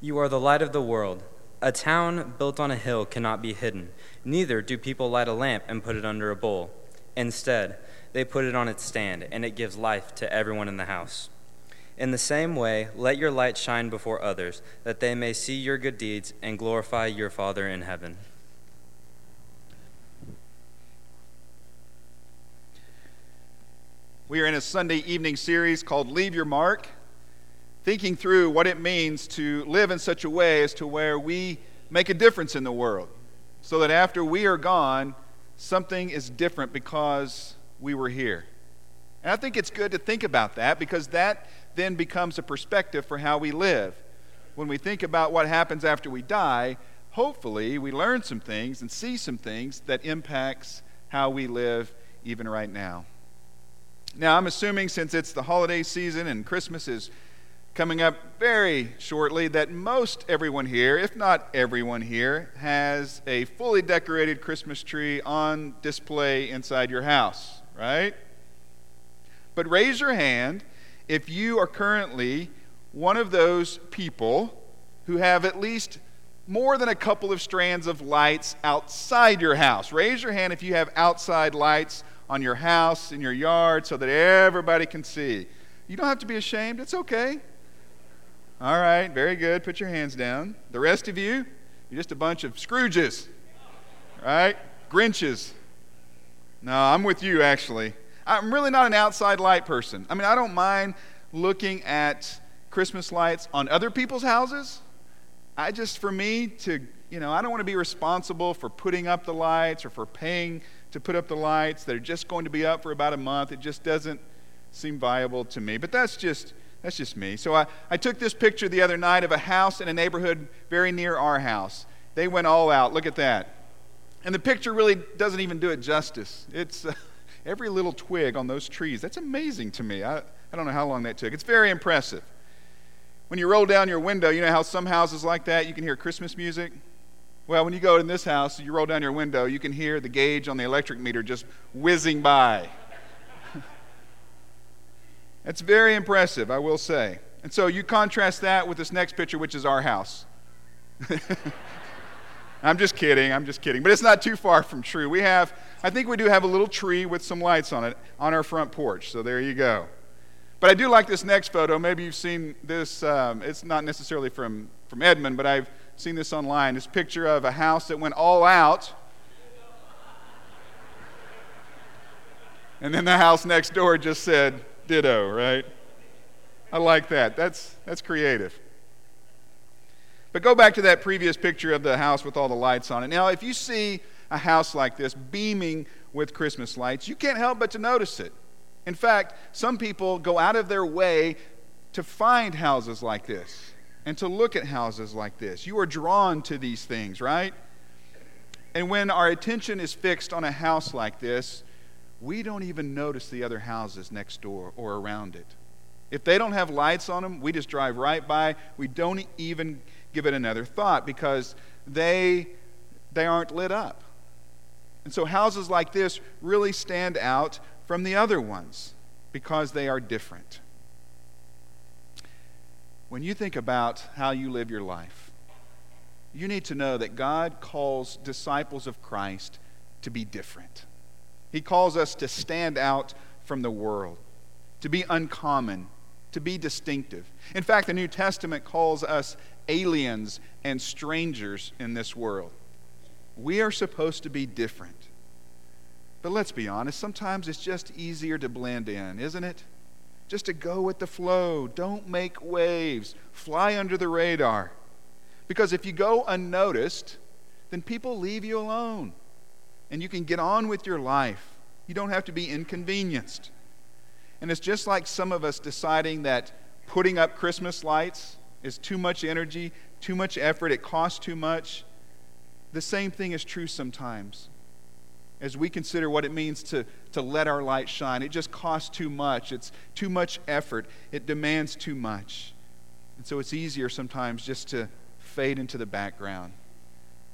You are the light of the world. A town built on a hill cannot be hidden. Neither do people light a lamp and put it under a bowl. Instead, they put it on its stand, and it gives life to everyone in the house. In the same way, let your light shine before others, that they may see your good deeds and glorify your Father in heaven. We are in a Sunday evening series called Leave Your Mark, thinking through what it means to live in such a way as to where we make a difference in the world, so that after we are gone, something is different because we were here. And I think it's good to think about that because that then becomes a perspective for how we live. When we think about what happens after we die, hopefully we learn some things and see some things that impacts how we live even right now. Now, I'm assuming since it's the holiday season and Christmas is coming up very shortly, that most everyone here, if not everyone here, has a fully decorated Christmas tree on display inside your house, right? But raise your hand if you are currently one of those people who have at least more than a couple of strands of lights outside your house. Raise your hand if you have outside lights on your house, in your yard, so that everybody can see. You don't have to be ashamed, it's okay. All right, very good. Put your hands down. The rest of you, you're just a bunch of Scrooges, right? Grinches. No, I'm with you, actually. I'm really not an outside light person. I mean, I don't mind looking at Christmas lights on other people's houses. I just, for me, to, you know, I don't want to be responsible for putting up the lights or for paying to put up the lights that are just going to be up for about a month. It just doesn't seem viable to me. But that's just that's just me. So I, I took this picture the other night of a house in a neighborhood very near our house. They went all out. Look at that. And the picture really doesn't even do it justice. It's uh, every little twig on those trees. That's amazing to me. I, I don't know how long that took. It's very impressive. When you roll down your window, you know how some houses like that you can hear Christmas music? Well, when you go in this house, you roll down your window, you can hear the gauge on the electric meter just whizzing by. It's very impressive, I will say. And so you contrast that with this next picture, which is our house. I'm just kidding, I'm just kidding. But it's not too far from true. We have, I think we do have a little tree with some lights on it on our front porch. So there you go. But I do like this next photo. Maybe you've seen this. Um, it's not necessarily from, from Edmond, but I've seen this online. This picture of a house that went all out. And then the house next door just said, ditto, right? I like that. That's, that's creative. But go back to that previous picture of the house with all the lights on it. Now, if you see a house like this beaming with Christmas lights, you can't help but to notice it. In fact, some people go out of their way to find houses like this and to look at houses like this. You are drawn to these things, right? And when our attention is fixed on a house like this, we don't even notice the other houses next door or around it. If they don't have lights on them, we just drive right by. We don't even give it another thought because they, they aren't lit up. And so houses like this really stand out from the other ones because they are different when you think about how you live your life, you need to know that God calls disciples of Christ to be different. He calls us to stand out from the world, to be uncommon, to be distinctive. In fact, the New Testament calls us aliens and strangers in this world. We are supposed to be different. But let's be honest, sometimes it's just easier to blend in, isn't it? just to go with the flow. Don't make waves. Fly under the radar. Because if you go unnoticed, then people leave you alone. And you can get on with your life. You don't have to be inconvenienced. And it's just like some of us deciding that putting up Christmas lights is too much energy, too much effort, it costs too much. The same thing is true sometimes as we consider what it means to, to let our light shine. It just costs too much, it's too much effort, it demands too much. And so it's easier sometimes just to fade into the background,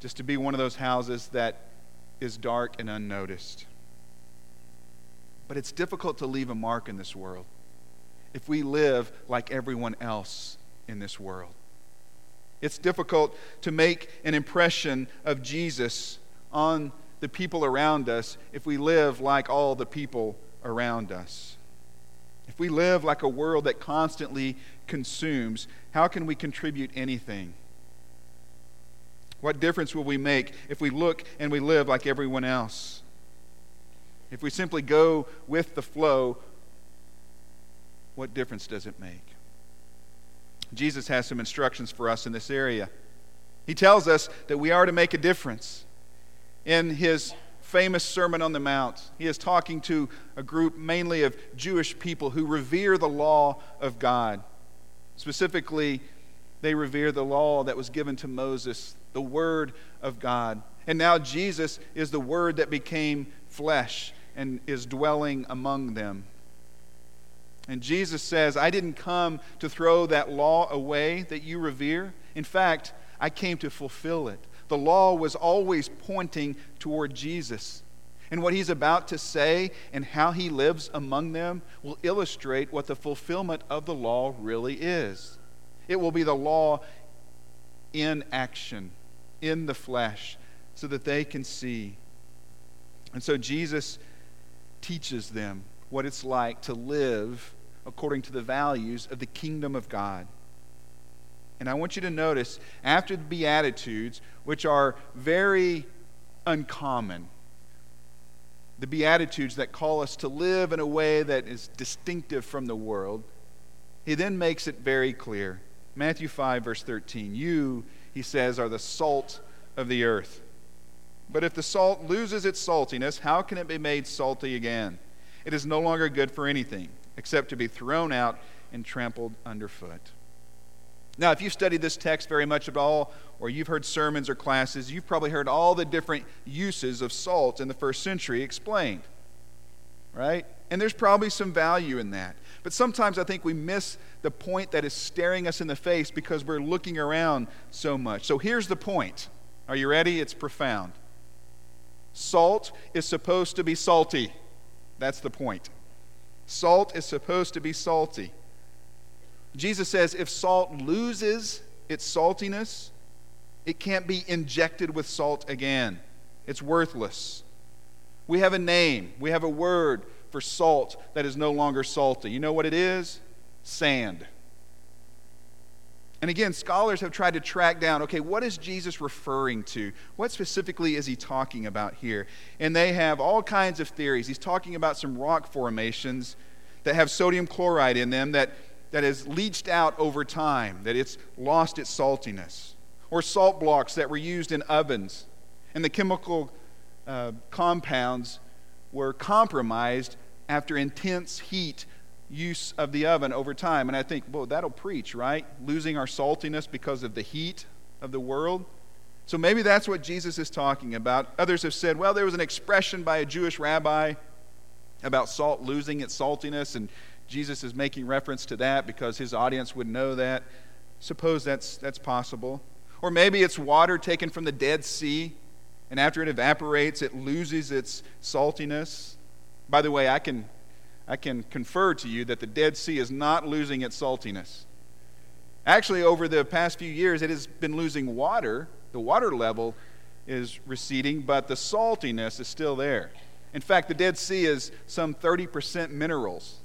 just to be one of those houses that is dark and unnoticed. But it's difficult to leave a mark in this world if we live like everyone else in this world. It's difficult to make an impression of Jesus on the people around us if we live like all the people around us. If we live like a world that constantly consumes, how can we contribute anything? What difference will we make if we look and we live like everyone else? If we simply go with the flow, what difference does it make? Jesus has some instructions for us in this area. He tells us that we are to make a difference. In his famous Sermon on the Mount. He is talking to a group mainly of Jewish people who revere the law of God. Specifically, they revere the law that was given to Moses, the Word of God. And now Jesus is the Word that became flesh and is dwelling among them. And Jesus says, I didn't come to throw that law away that you revere. In fact, I came to fulfill it. The law was always pointing toward Jesus. And what he's about to say and how he lives among them will illustrate what the fulfillment of the law really is. It will be the law in action, in the flesh, so that they can see. And so Jesus teaches them what it's like to live according to the values of the kingdom of God. And I want you to notice after the Beatitudes, which are very uncommon, the Beatitudes that call us to live in a way that is distinctive from the world, he then makes it very clear. Matthew 5, verse 13. You, he says, are the salt of the earth. But if the salt loses its saltiness, how can it be made salty again? It is no longer good for anything except to be thrown out and trampled underfoot. Now, if you've studied this text very much at all, or you've heard sermons or classes, you've probably heard all the different uses of salt in the first century explained. Right? And there's probably some value in that. But sometimes I think we miss the point that is staring us in the face because we're looking around so much. So here's the point. Are you ready? It's profound. Salt is supposed to be salty. That's the point. Salt is supposed to be salty. Jesus says if salt loses its saltiness, it can't be injected with salt again. It's worthless. We have a name, we have a word for salt that is no longer salty. You know what it is? Sand. And again, scholars have tried to track down okay, what is Jesus referring to? What specifically is he talking about here? And they have all kinds of theories. He's talking about some rock formations that have sodium chloride in them that that has leached out over time, that it's lost its saltiness. Or salt blocks that were used in ovens, and the chemical uh, compounds were compromised after intense heat use of the oven over time. And I think, well, that'll preach, right? Losing our saltiness because of the heat of the world. So maybe that's what Jesus is talking about. Others have said, well, there was an expression by a Jewish rabbi about salt losing its saltiness, and Jesus is making reference to that because his audience would know that. Suppose that's, that's possible. Or maybe it's water taken from the Dead Sea, and after it evaporates, it loses its saltiness. By the way, I can, I can confer to you that the Dead Sea is not losing its saltiness. Actually, over the past few years, it has been losing water. The water level is receding, but the saltiness is still there. In fact, the Dead Sea is some 30% minerals.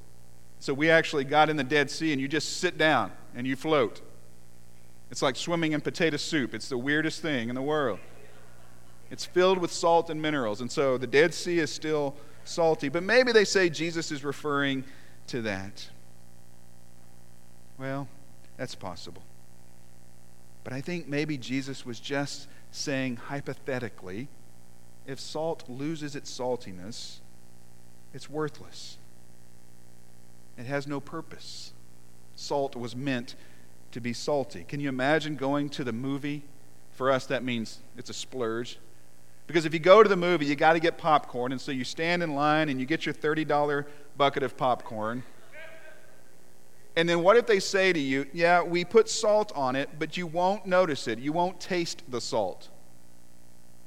So we actually got in the Dead Sea, and you just sit down and you float. It's like swimming in potato soup. It's the weirdest thing in the world. It's filled with salt and minerals. And so the Dead Sea is still salty. But maybe they say Jesus is referring to that. Well, that's possible. But I think maybe Jesus was just saying hypothetically if salt loses its saltiness, it's worthless. It has no purpose. Salt was meant to be salty. Can you imagine going to the movie? For us, that means it's a splurge. Because if you go to the movie, you got to get popcorn. And so you stand in line and you get your $30 bucket of popcorn. And then what if they say to you, yeah, we put salt on it, but you won't notice it. You won't taste the salt.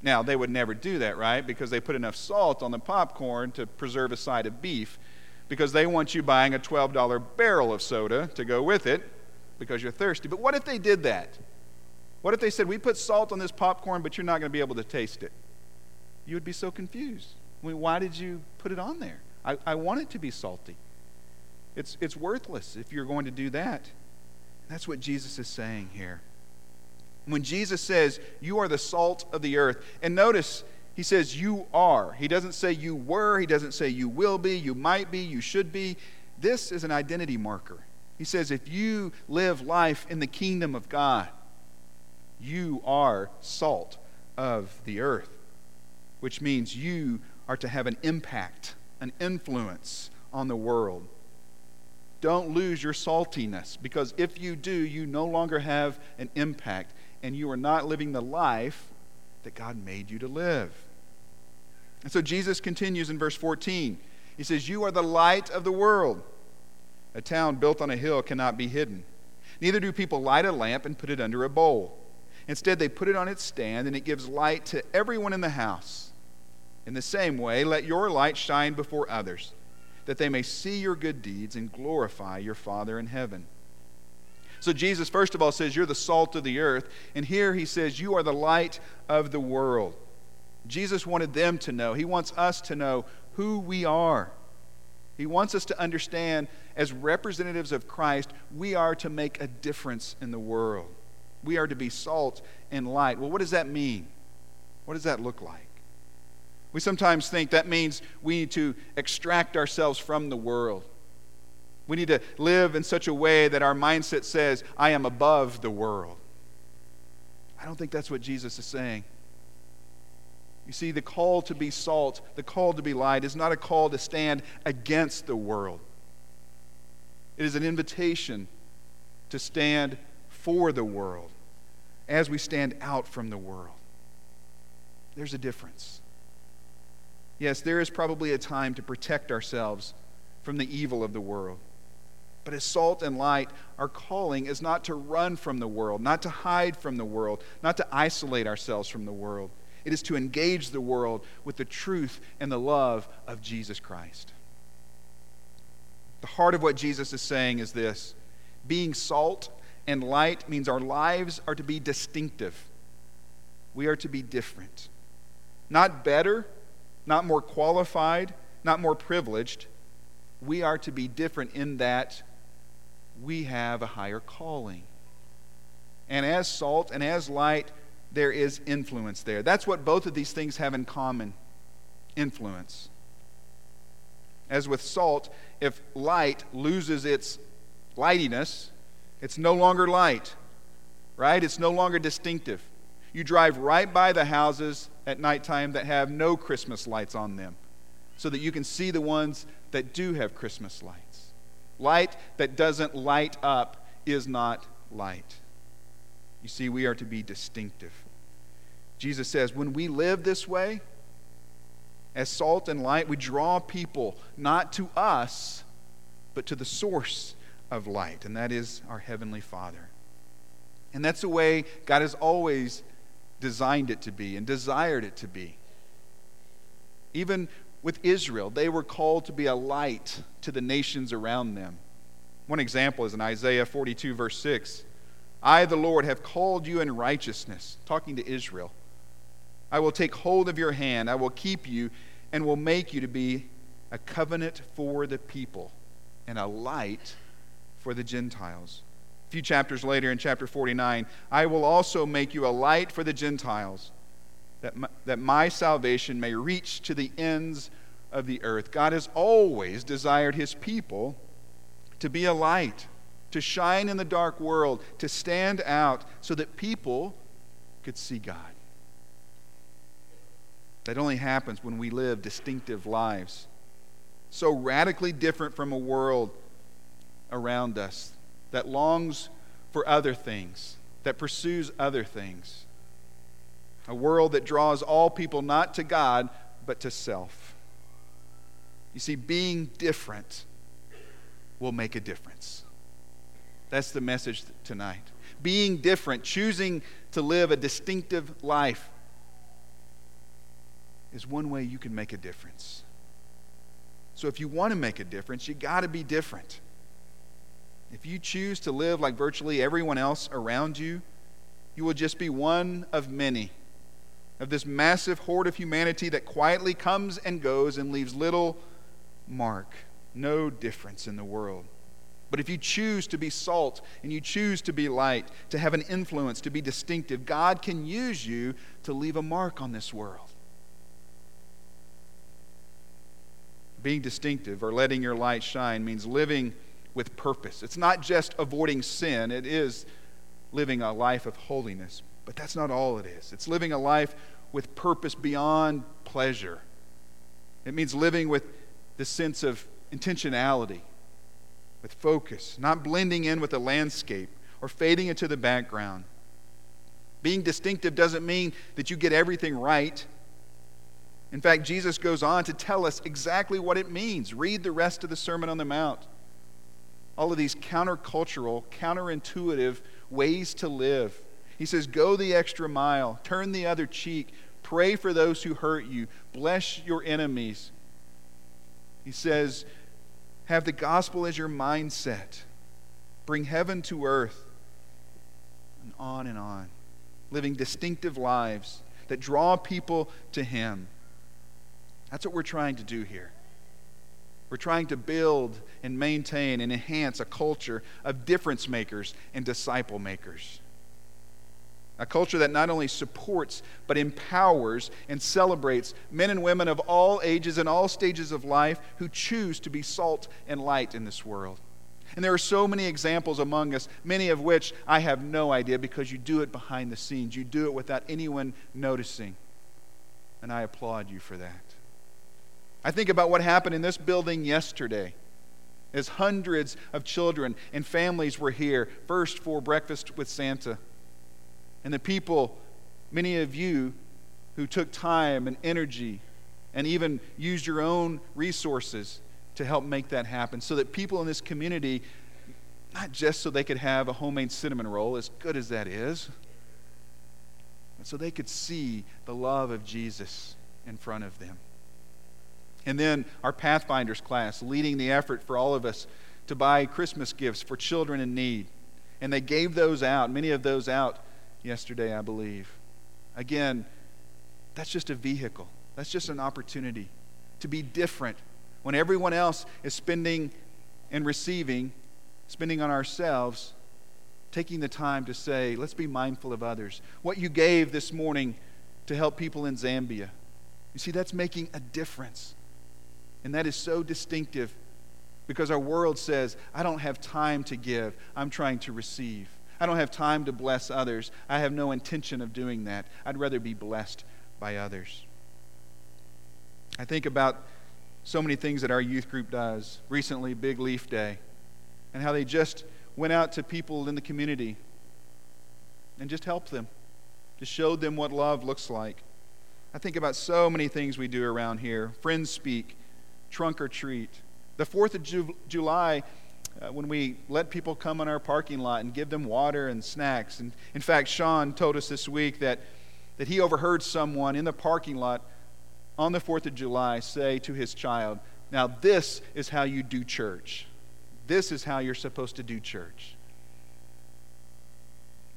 Now, they would never do that, right? Because they put enough salt on the popcorn to preserve a side of beef because they want you buying a $12 barrel of soda to go with it because you're thirsty. But what if they did that? What if they said, We put salt on this popcorn, but you're not going to be able to taste it? You would be so confused. I mean, why did you put it on there? I, I want it to be salty. It's, it's worthless if you're going to do that. That's what Jesus is saying here. When Jesus says, You are the salt of the earth, and notice, he says, You are. He doesn't say you were. He doesn't say you will be, you might be, you should be. This is an identity marker. He says, If you live life in the kingdom of God, you are salt of the earth, which means you are to have an impact, an influence on the world. Don't lose your saltiness because if you do, you no longer have an impact and you are not living the life that God made you to live. And so Jesus continues in verse 14. He says, You are the light of the world. A town built on a hill cannot be hidden. Neither do people light a lamp and put it under a bowl. Instead, they put it on its stand, and it gives light to everyone in the house. In the same way, let your light shine before others, that they may see your good deeds and glorify your Father in heaven. So, Jesus, first of all, says, You're the salt of the earth. And here he says, You are the light of the world. Jesus wanted them to know, He wants us to know who we are. He wants us to understand, as representatives of Christ, we are to make a difference in the world. We are to be salt and light. Well, what does that mean? What does that look like? We sometimes think that means we need to extract ourselves from the world. We need to live in such a way that our mindset says, I am above the world. I don't think that's what Jesus is saying. You see, the call to be salt, the call to be light, is not a call to stand against the world. It is an invitation to stand for the world as we stand out from the world. There's a difference. Yes, there is probably a time to protect ourselves from the evil of the world. But as salt and light, our calling is not to run from the world, not to hide from the world, not to isolate ourselves from the world. It is to engage the world with the truth and the love of Jesus Christ. The heart of what Jesus is saying is this being salt and light means our lives are to be distinctive. We are to be different. Not better, not more qualified, not more privileged. We are to be different in that we have a higher calling. And as salt and as light, there is influence there. That's what both of these things have in common influence. As with salt, if light loses its lightiness, it's no longer light, right? It's no longer distinctive. You drive right by the houses at nighttime that have no Christmas lights on them so that you can see the ones that do have Christmas lights. Light that doesn't light up is not light. You see, we are to be distinctive. Jesus says, when we live this way, as salt and light, we draw people not to us, but to the source of light, and that is our Heavenly Father. And that's the way God has always designed it to be and desired it to be. Even with Israel, they were called to be a light to the nations around them. One example is in Isaiah 42, verse 6. I, the Lord, have called you in righteousness, talking to Israel. I will take hold of your hand, I will keep you, and will make you to be a covenant for the people and a light for the Gentiles. Few chapters later, in chapter 49, I will also make you a light for the Gentiles, that my, that my salvation may reach to the ends of the earth. God has always desired his people to be a light to shine in the dark world, to stand out so that people could see God. That only happens when we live distinctive lives, so radically different from a world around us that longs for other things, that pursues other things. A world that draws all people not to God, but to self. You see, being different will make a difference. That's the message tonight. Being different, choosing to live a distinctive life, is one way you can make a difference. So if you want to make a difference, you got to be different. If you choose to live like virtually everyone else around you, you will just be one of many, of this massive horde of humanity that quietly comes and goes and leaves little mark, no difference in the world. But if you choose to be salt and you choose to be light, to have an influence, to be distinctive, God can use you to leave a mark on this world. Being distinctive or letting your light shine means living with purpose. It's not just avoiding sin, it is living a life of holiness. But that's not all it is. It's living a life with purpose beyond pleasure. It means living with the sense of intentionality, with focus, not blending in with the landscape or fading into the background. Being distinctive doesn't mean that you get everything right. In fact, Jesus goes on to tell us exactly what it means. Read the rest of the Sermon on the Mount. All of these countercultural, counterintuitive ways to live. He says, Go the extra mile, turn the other cheek, pray for those who hurt you, bless your enemies. He says, Have the gospel as your mindset, bring heaven to earth, and on and on. Living distinctive lives that draw people to Him. That's what we're trying to do here. We're trying to build and maintain and enhance a culture of difference makers and disciple makers. A culture that not only supports, but empowers and celebrates men and women of all ages and all stages of life who choose to be salt and light in this world. And there are so many examples among us, many of which I have no idea because you do it behind the scenes. You do it without anyone noticing. And I applaud you for that. I think about what happened in this building yesterday as hundreds of children and families were here, first for breakfast with Santa. And the people, many of you who took time and energy and even used your own resources to help make that happen so that people in this community, not just so they could have a homemade cinnamon roll, as good as that is, but so they could see the love of Jesus in front of them. And then our Pathfinders class leading the effort for all of us to buy Christmas gifts for children in need. And they gave those out, many of those out yesterday, I believe. Again, that's just a vehicle, that's just an opportunity to be different when everyone else is spending and receiving, spending on ourselves. Taking the time to say, let's be mindful of others. What you gave this morning to help people in Zambia. You see, that's making a difference. And that is so distinctive because our world says, I don't have time to give, I'm trying to receive. I don't have time to bless others. I have no intention of doing that. I'd rather be blessed by others. I think about so many things that our youth group does. Recently, Big Leaf Day, and how they just went out to people in the community and just helped them, just showed them what love looks like. I think about so many things we do around here. Friends speak trunk or treat. The 4th of Ju- July, uh, when we let people come in our parking lot and give them water and snacks. And in fact, Sean told us this week that, that he overheard someone in the parking lot on the 4th of July say to his child, Now, this is how you do church. This is how you're supposed to do church.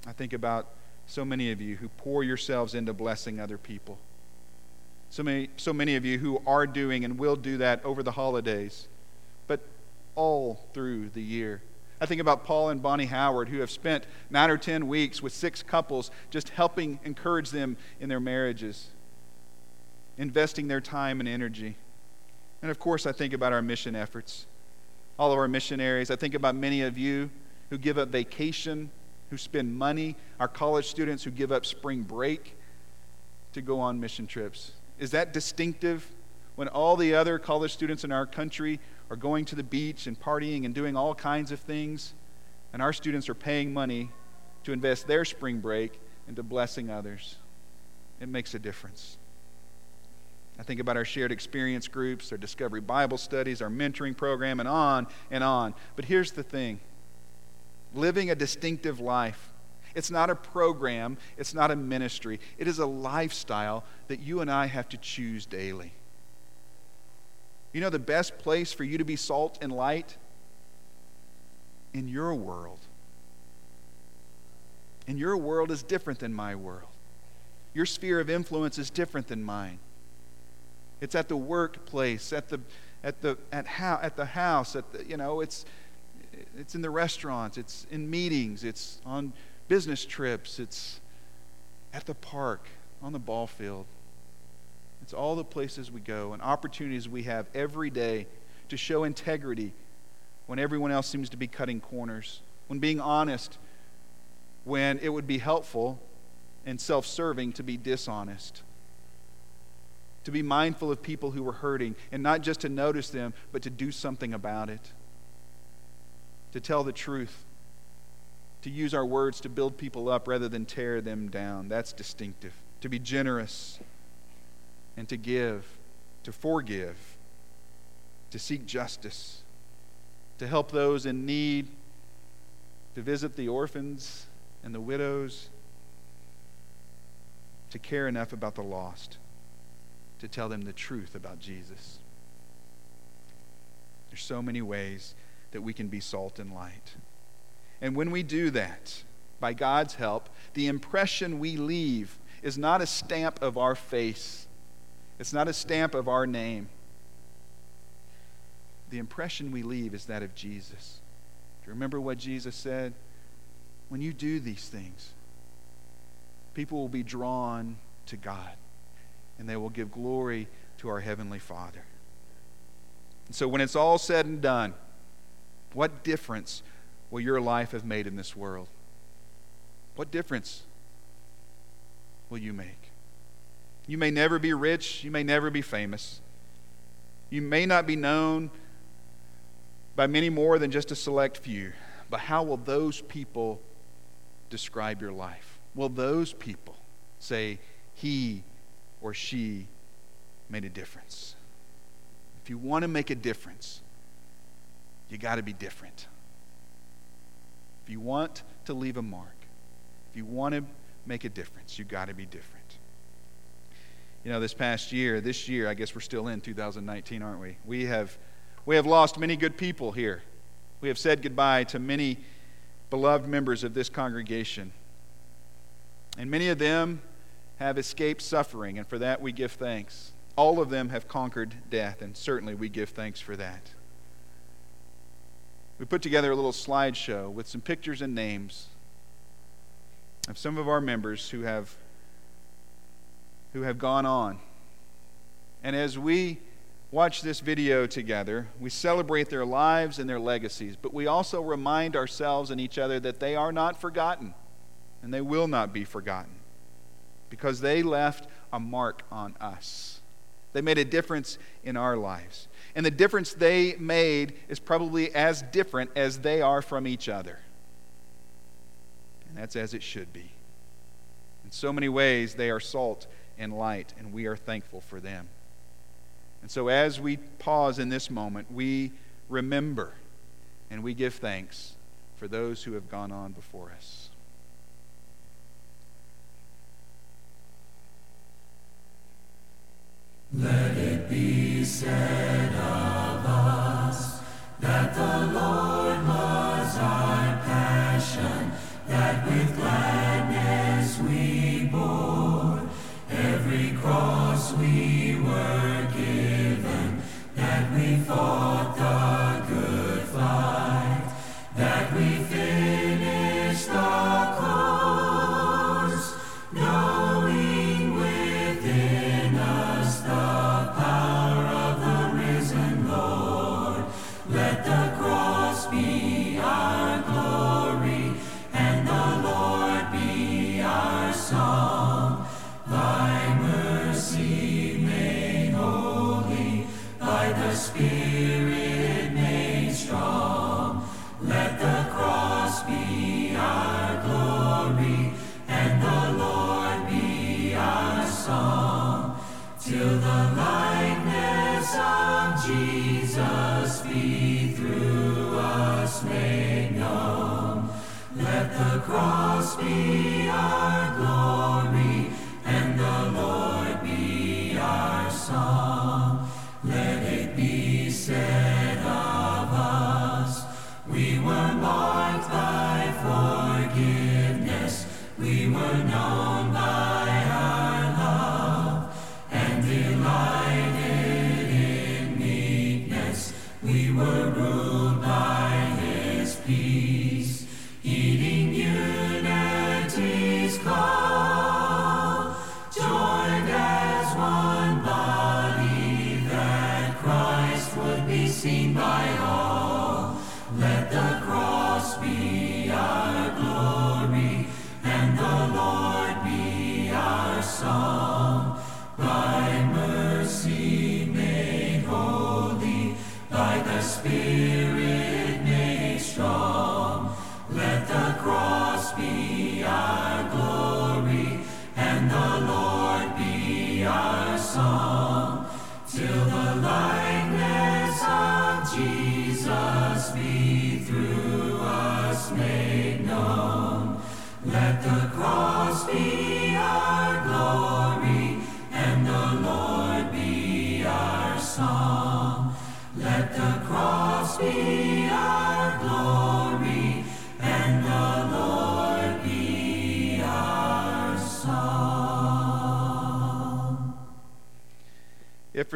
I think about so many of you who pour yourselves into blessing other people. So many, so many of you who are doing and will do that over the holidays, but all through the year. I think about Paul and Bonnie Howard, who have spent nine or ten weeks with six couples just helping encourage them in their marriages, investing their time and energy. And of course, I think about our mission efforts, all of our missionaries. I think about many of you who give up vacation, who spend money, our college students who give up spring break to go on mission trips. Is that distinctive when all the other college students in our country are going to the beach and partying and doing all kinds of things, and our students are paying money to invest their spring break into blessing others? It makes a difference. I think about our shared experience groups, our discovery Bible studies, our mentoring program, and on and on. But here's the thing living a distinctive life it's not a program, it's not a ministry. It is a lifestyle that you and I have to choose daily. You know the best place for you to be salt and light? In your world. And your world is different than my world. Your sphere of influence is different than mine. It's at the workplace, at the at the at how at the house, at the you know, it's it's in the restaurants, it's in meetings, it's on business trips, it's at the park, on the ball field. It's all the places we go and opportunities we have every day to show integrity when everyone else seems to be cutting corners, when being honest when it would be helpful and self serving to be dishonest. To be mindful of people who were hurting and not just to notice them, but to do something about it. To tell the truth. To use our words to build people up rather than tear them down. That's distinctive. To be generous and to give, to forgive, to seek justice, to help those in need, to visit the orphans and the widows, to care enough about the lost, to tell them the truth about Jesus. There's so many ways that we can be salt and light. And when we do that, by God's help, the impression we leave is not a stamp of our face, it's not a stamp of our name. The impression we leave is that of Jesus. Do you remember what Jesus said? When you do these things, people will be drawn to God and they will give glory to our Heavenly Father. And so, when it's all said and done, what difference will your life have made in this world? What difference will you make? You may never be rich, you may never be famous, you may not be known by many more than just a select few, but how will those people describe your life? Will those people say, he or she made a difference? If you want to make a difference, you got to be different. If you want to leave a mark, if you want to make a difference, you've got to be different. You know, this past year, this year, I guess we're still in 2019, aren't we? We have, we have lost many good people here. We have said goodbye to many beloved members of this congregation. And many of them have escaped suffering, and for that we give thanks. All of them have conquered death, and certainly we give thanks for that. We put together a little slideshow with some pictures and names of some of our members who have who have gone on. And as we watch this video together, we celebrate their lives and their legacies, but we also remind ourselves and each other that they are not forgotten and they will not be forgotten because they left a mark on us. They made a difference in our lives. And the difference they made is probably as different as they are from each other. And that's as it should be. In so many ways, they are salt and light, and we are thankful for them. And so, as we pause in this moment, we remember and we give thanks for those who have gone on before us. Let it be said of us, Be through us made known. Let the cross be our be.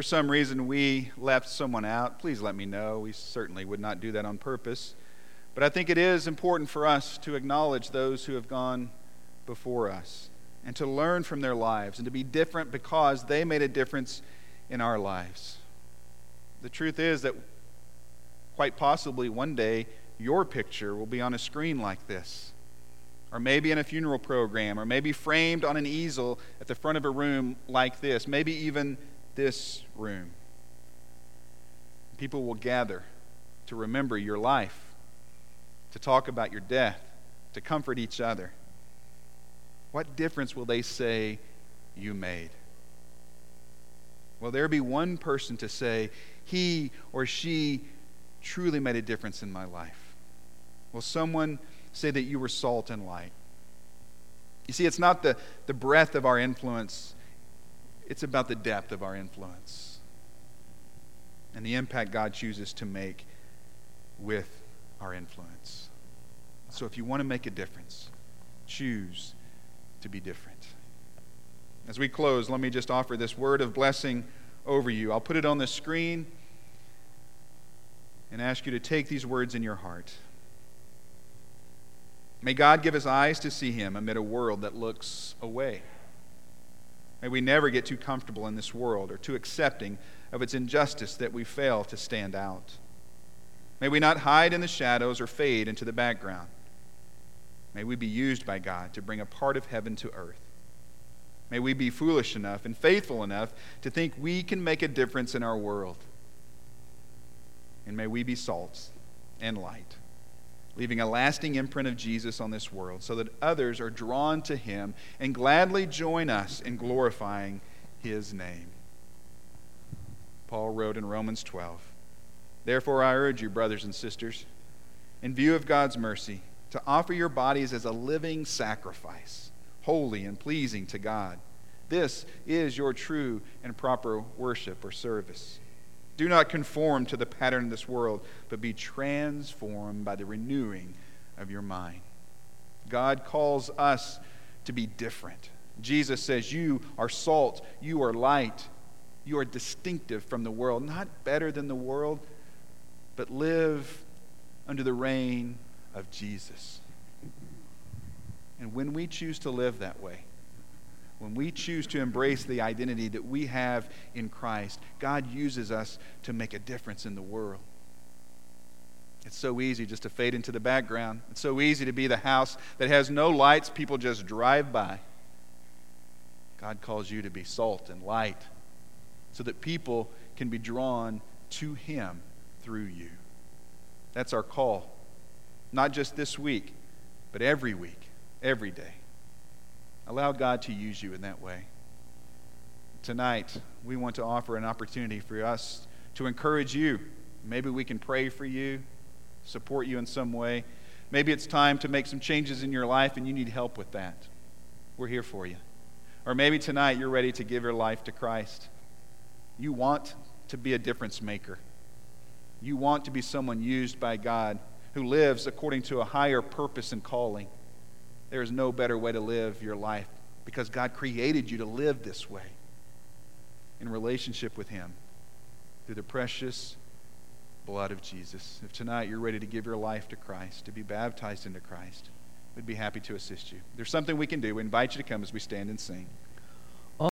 For some reason we left someone out, please let me know. We certainly would not do that on purpose. But I think it is important for us to acknowledge those who have gone before us and to learn from their lives and to be different because they made a difference in our lives. The truth is that quite possibly one day your picture will be on a screen like this, or maybe in a funeral program, or maybe framed on an easel at the front of a room like this, maybe even this room. People will gather to remember your life to talk about your death, to comfort each other. What difference will they say you made? Will there be one person to say, he or she truly made a difference in my life? Will someone say that you were salt and light? You see, it's not the, the breadth of our influence, it's about the depth of our influence and the impact God chooses to make with our influence. So if you want to make a difference, choose to be different. As we close, let me just offer this word of blessing over you. I'll put it on the screen and ask you to take these words in your heart. May God give us eyes to see Him amid a world that looks away. May we never get too comfortable in this world or too accepting of its injustice that we fail to stand out. May we not hide in the shadows or fade into the background. May we be used by God to bring a part of heaven to earth. May we be foolish enough and faithful enough to think we can make a difference in our world. And may we be salt and light, leaving a lasting imprint of Jesus on this world so that others are drawn to him and gladly join us in glorifying his name. Paul wrote in Romans 12 Therefore, I urge you, brothers and sisters, in view of God's mercy, to offer your bodies as a living sacrifice, holy and pleasing to God. This is your true and proper worship or service. Do not conform to the pattern of this world, but be transformed by the renewing of your mind. God calls us to be different. Jesus says, You are salt, you are light, you are distinctive from the world, not better than the world, but live under the reign of Jesus. And when we choose to live that way, when we choose to embrace the identity that we have in Christ, God uses us to make a difference in the world. It's so easy just to fade into the background. It's so easy to be the house that has no lights, people just drive by. God calls you to be salt and light so that people can be drawn to Him through you. That's our call not just this week, but every week, every day. Allow God to use you in that way. Tonight, we want to offer an opportunity for us to encourage you. Maybe we can pray for you, support you in some way. Maybe it's time to make some changes in your life and you need help with that. We're here for you. Or maybe tonight you're ready to give your life to Christ. You want to be a difference maker. You want to be someone used by God who lives according to a higher purpose and calling. There is no better way to live your life because God created you to live this way in relationship with Him through the precious blood of Jesus. If tonight you're ready to give your life to Christ, to be baptized into Christ, we'd be happy to assist you. There's something we can do. We invite you to come as we stand and sing.